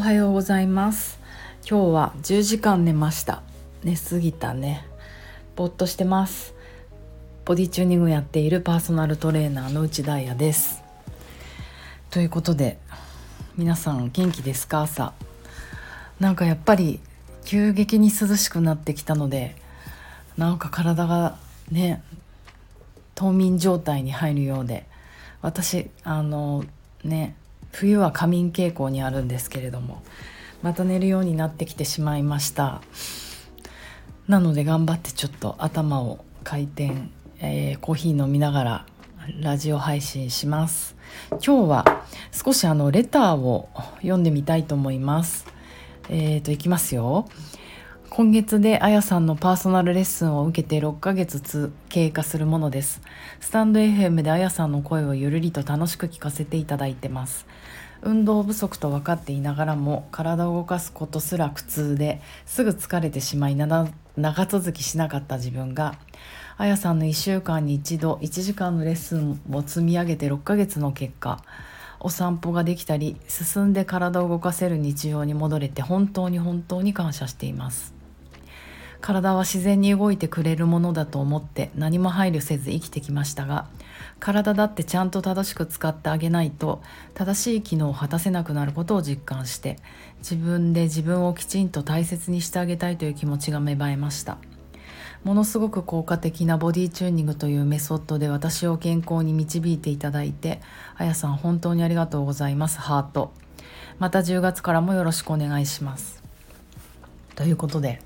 おはようございます。今日は10時間寝ました。寝すぎたね。ぼっとしてます。ボディチューニングやっているパーソナルトレーナーの内田彩です。ということで皆さん元気ですか？朝。なんかやっぱり急激に涼しくなってきたのでなんか体がね冬眠状態に入るようで私あのね冬は仮眠傾向にあるんですけれどもまた寝るようになってきてしまいました。なので頑張ってちょっと頭を回転、えー、コーヒー飲みながらラジオ配信します。今日は少しあのレターを読んでみたいと思います。えーといきますよ。今月であやさんのパーソナルレッスンを受けて6ヶ月経過するものです。スタンド FM であやさんの声をゆるりと楽しく聞かせていただいてます。運動不足と分かっていながらも体を動かすことすら苦痛ですぐ疲れてしまい長続きしなかった自分があやさんの1週間に1度1時間のレッスンを積み上げて6ヶ月の結果お散歩ができたり進んで体を動かせる日常に戻れて本当に本当に感謝しています。体は自然に動いてくれるものだと思って何も配慮せず生きてきましたが体だってちゃんと正しく使ってあげないと正しい機能を果たせなくなることを実感して自分で自分をきちんと大切にしてあげたいという気持ちが芽生えました。ものすごく効果的なボディチューニングというメソッドで私を健康に導いていただいてあやさん本当にありがとうございますハート。また10月からもよろしくお願いします。ということで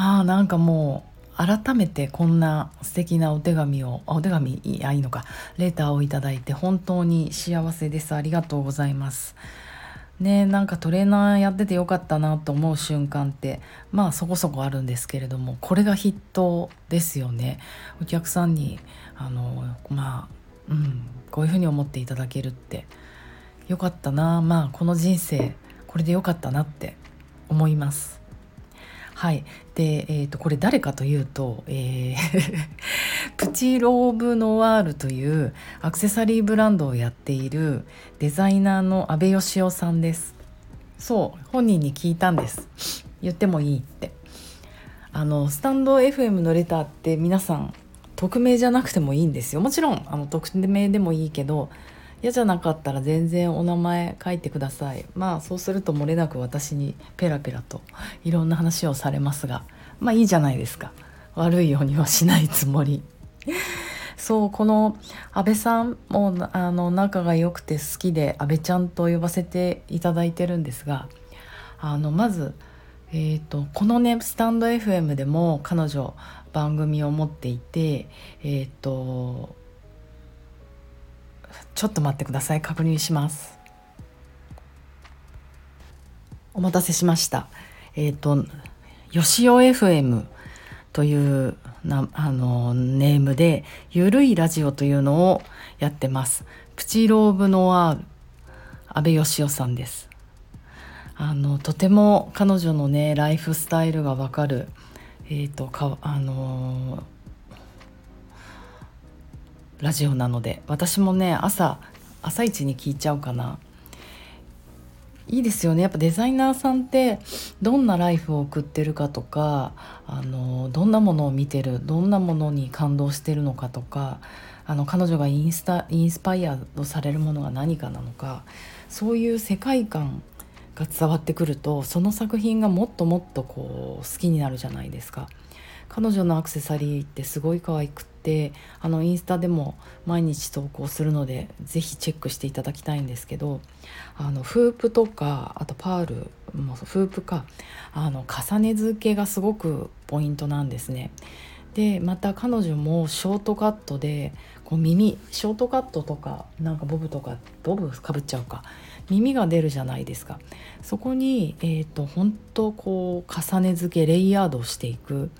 ああなんかもう改めてこんな素敵なお手紙をあお手紙いやいいのか。レターをいただいて本当に幸せです。ありがとうございます。ねなんかトレーナーやっててよかったなと思う瞬間ってまあそこそこあるんですけれどもこれが筆頭ですよね。お客さんにあのまあうんこういうふうに思っていただけるってよかったな。まあこの人生これでよかったなって思います。はい。で、えーと、これ誰かというと、えー プチローブノワールというアクセサリーブランドをやっているデザイナーの阿部義雄さんです。そう本人に聞いたんです。言ってもいいって。あのスタンド FM のレターって皆さん匿名じゃなくてもいいんですよ。もちろんあの匿名でもいいけど嫌じゃなかったら全然お名前書いてください。まあそうすると漏れなく私にペラペラといろんな話をされますが。まあいいじゃないですか。悪いようにはしないつもり。そうこの安倍さんもあの仲が良くて好きで安倍ちゃんと呼ばせていただいてるんですがあのまず、えーと、このねスタンド FM でも彼女番組を持っていてえっ、ー、とちょっと待ってください。確認します。お待たせしました。えっ、ー、とよしお FM というなあのネームでゆるいラジオというのをやってます。プチローブノワール安倍義雄さんです。あのとても彼女のねライフスタイルがわかるえっ、ー、とかあのラジオなので私もね朝朝一に聞いちゃうかないいですよねやっぱデザイナーさんってどんなライフを送ってるかとかあのどんなものを見てるどんなものに感動してるのかとかあの彼女がインスタインスパイアとされるものが何かなのかそういう世界観が伝わってくるとその作品がもっともっとこう好きになるじゃないですか。彼女のアクセサリーってすごい可愛くてあのインスタでも毎日投稿するので是非チェックしていただきたいんですけどあのフープとかあとパールもフープかあの重ね付けがすごくポイントなんですね。でまた彼女もショートカットでこう耳ショートカットとかなんかボブとかボブかぶっちゃうか耳が出るじゃないですかそこにえっ、ー、と本当こう重ね付けレイヤードしていく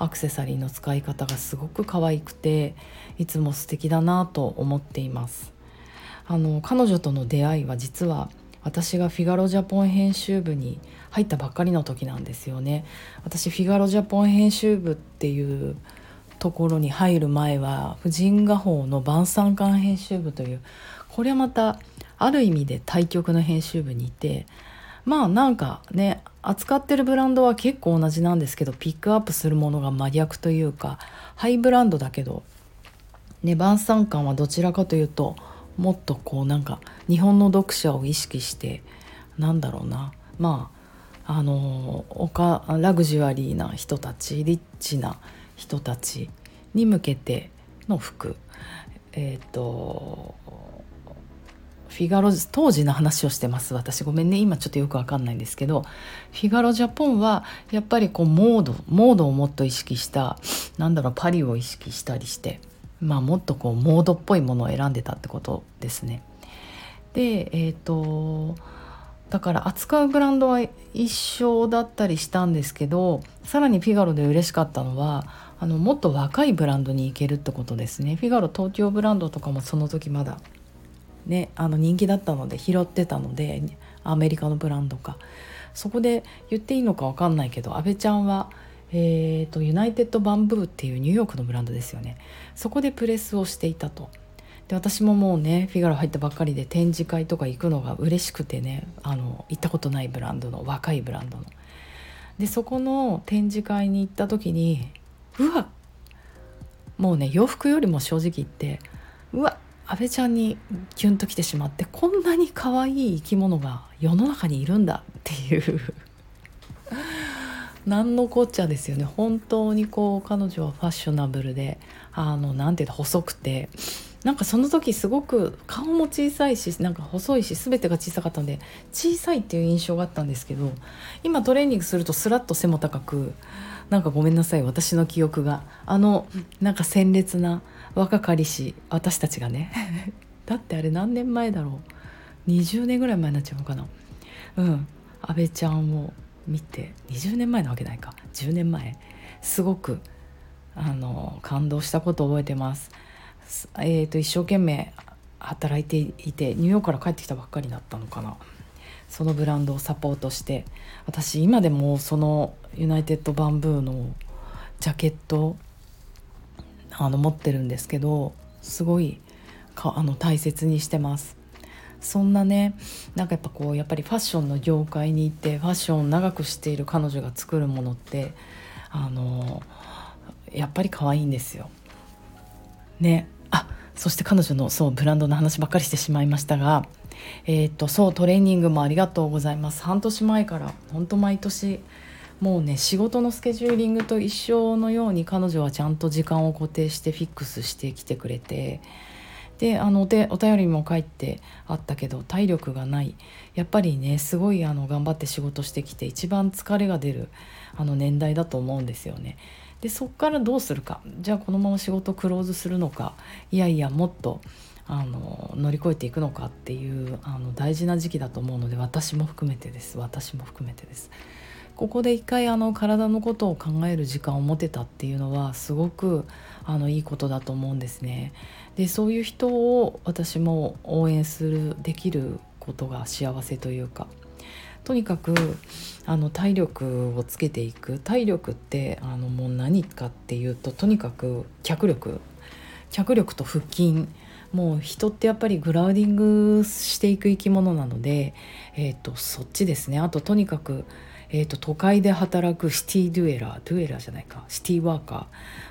アクセサリーの使い方がすごく可愛くていつも素敵だなと思っています。あの彼女との出会いは実は私がフィガロジャポン編集部に入ったばっかりの時なんですよね。私フィガロジャポン編集部っていうところに入る前は婦人画報の晩餐館編集部というこれはまたある意味で対局の編集部にいてまあなんかね扱ってるブランドは結構同じなんですけどピックアップするものが真逆というかハイブランドだけどね晩餐感はどちらかというともっとこうなんか日本の読者を意識してなんだろうな。まああのおかラグジュアリーな人たちリッチな人たちに向けての服。えっ、ー、とフィガロ当時の話をしてます。私ごめんね。今ちょっとよくわかんないんですけど。フィガロジャポンはやっぱりこうモードモードをもっと意識したなんだろうパリを意識したりしてまあもっとこうモードっぽいものを選んでたってことですね。でえっ、ー、とだから扱うブランドは一緒だったりしたんですけどさらにフィガロで嬉しかったのはあのもっと若いブランドに行けるってことですね。フィガロ東京ブランドとかもその時まだねあの人気だったので拾ってたのでアメリカのブランドかそこで言っていいのか分かんないけど阿部ちゃんは、えーと、ユナイテッドバンブーっていうニューヨークのブランドですよねそこでプレスをしていたと。で私ももうねフィガロ入ったばっかりで展示会とか行くのが嬉しくてねあの行ったことないブランドの若いブランドの。でそこの展示会に行った時にうわもうね洋服よりも正直言ってうわ阿部ちゃんにキュンときてしまってこんなに可愛い生き物が世の中にいるんだっていう。何のこっちゃですよね。本当にこう彼女はファッショナブルであのなんていうの細くて。なんかその時すごく顔も小さいしなんか細いし全てが小さかったんで小さいっていう印象があったんですけど今トレーニングするとスラッと背も高くなんかごめんなさい私の記憶があのなんか鮮烈な若かりし私たちがね。だってあれ何年前だろう。20年ぐらい前になっちゃうのかな。うん。阿部ちゃんを見て20年前なわけないか。10年前。すごくあの感動したことを覚えてます。えーと、一生懸命働いていてニューヨークから帰ってきたばっかりだったのかな。そのブランドをサポートして私今でもそのユナイテッドバンブーのジャケットあの持ってるんですけどすごいかあの大切にしてます。そんなねなんかやっぱこうやっぱりファッションの業界に行ってファッションを長くしている彼女が作るものってあのやっぱり可愛いんですよ。ね。そして彼女のそうブランドの話ばっかりしてしまいましたがえっ、とそうトレーニングもありがとうございます半年前から本当毎年もうね仕事のスケジューリングと一緒のように彼女はちゃんと時間を固定してフィックスしてきてくれてであのおお便りも書いてあったけど体力がないやっぱりねすごいあの頑張って仕事してきて一番疲れが出るあの年代だと思うんですよね。でそっからどうするかじゃあこのまま仕事クローズするのかいやいやもっとあの乗り越えていくのかっていうあの大事な時期だと思うので私も含めてです私も含めてです。ここで一回あの体のことを考える時間を持てたっていうのはすごくあのいいことだと思うんですね。でそういう人を私も応援するできることが幸せというかとにかくあの体力をつけていく。体力ってあのもう何かっていうととにかく脚力。脚力と腹筋。もう人ってやっぱりグラウディングしていく生き物なので、えーとそっちですね。あととにかくえーと、都会で働くシティドゥエラー。ドゥエラーじゃないか。シティワーカ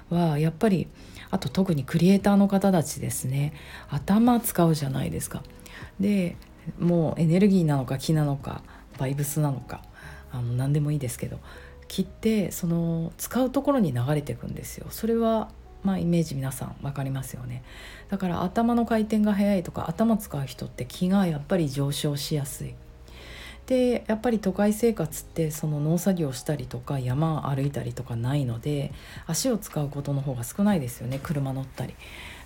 ーはやっぱりあと特にクリエイターの方たちですね。頭使うじゃないですか。でもうエネルギーなのか気なのか。バイブスなのかあの何でもいいですけど気ってその使うところに流れていくんですよ。それはまあイメージ皆さん分かりますよねだから頭の回転が速いとか頭使う人って気がやっぱり上昇しやすいでやっぱり都会生活ってその農作業したりとか山歩いたりとかないので足を使うことの方が少ないですよね車乗ったり。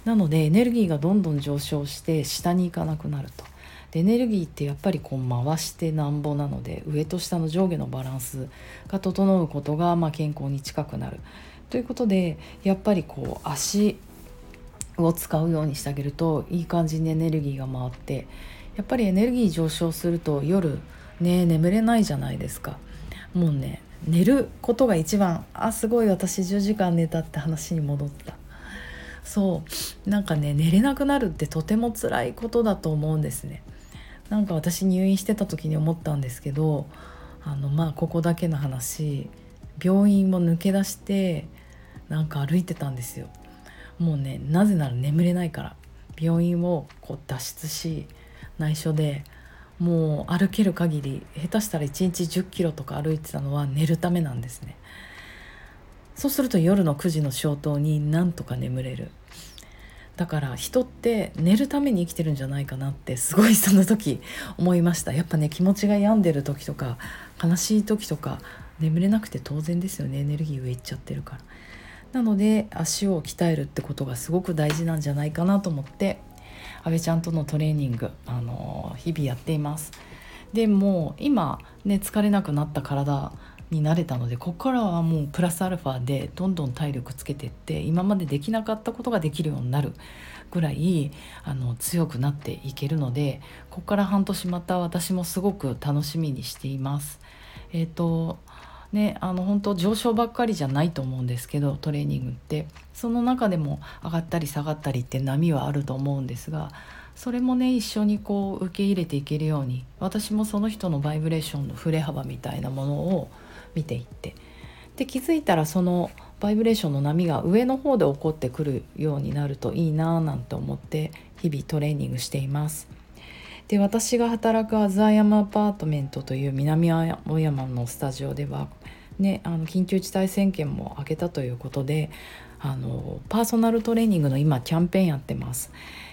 なのでエネルギーがどんどん上昇して下に行かなくなると。でエネルギーってやっぱりこう回してなんぼなので上と下の上下のバランスが整うことがまあ健康に近くなる。ということでやっぱりこう足を使うようにしてあげるといい感じにエネルギーが回ってやっぱりエネルギー上昇すると夜ね眠れないじゃないですか。もうね寝ることが一番あすごい私10時間寝たって話に戻った。そう。なんかね寝れなくなるってとても辛いことだと思うんですね。なんか私入院してた時に思ったんですけどあのまあここだけの話病院を抜け出してなんか歩いてたんですよ。もうねなぜなら眠れないから病院をこう脱出し内緒でもう歩ける限り下手したら1日1 0キロとか歩いてたのは寝るためなんですね。そうすると夜の9時の消灯になんとか眠れる。だから人って寝るために生きてるんじゃないかなってすごいその時思いました。やっぱね気持ちが病んでる時とか悲しい時とか眠れなくて当然ですよね。エネルギー上いっちゃってるから。なので足を鍛えるってことがすごく大事なんじゃないかなと思って阿部ちゃんとのトレーニング、あの日々やっています。でも今ね疲れなくなった体になれたのでここからはもうプラスアルファでどんどん体力つけていって今までできなかったことができるようになるぐらいあの強くなっていけるのでここから半年また私もすごく楽しみにしています。えーとね、あの本当上昇ばっかりじゃないと思うんですけどトレーニングってその中でも上がったり下がったりって波はあると思うんですがそれもね一緒にこう受け入れていけるように私もその人のバイブレーションの振れ幅みたいなものを見ていってで気づいたらそのバイブレーションの波が上の方で起こってくるようになるといいなぁなんて思って日々トレーニングしています。で私が働くアザヤマアパートメントという南青山のスタジオでは、ね、あの緊急事態宣言も明けたということであのパーソナルトレーニングの今キャンペーンやってます。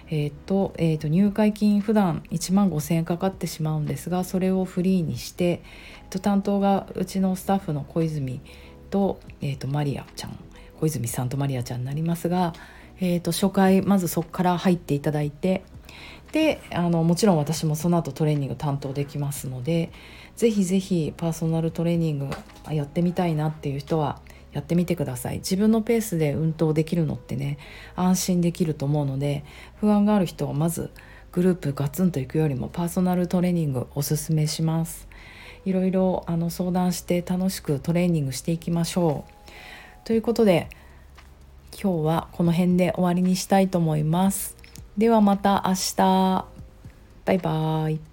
えーとえー、と入会金普段1万5,000円かかってしまうんですがそれをフリーにして、えー、と担当がうちのスタッフの小泉と,、えー、とマリアちゃん小泉さんとマリアちゃんになりますが、えー、と初回まずそこから入っていただいてであのもちろん私もその後トレーニング担当できますのでぜひぜひパーソナルトレーニングやってみたいなっていう人はやってみてください。自分のペースで運動できるのってね安心できると思うので不安がある人はまずグループガツンと行くよりもパーソナルトレーニングおすすめします。いろいろあの相談して楽しくトレーニングしていきましょう。ということで今日はこの辺で終わりにしたいと思います。ではまた明日。バイバーイ。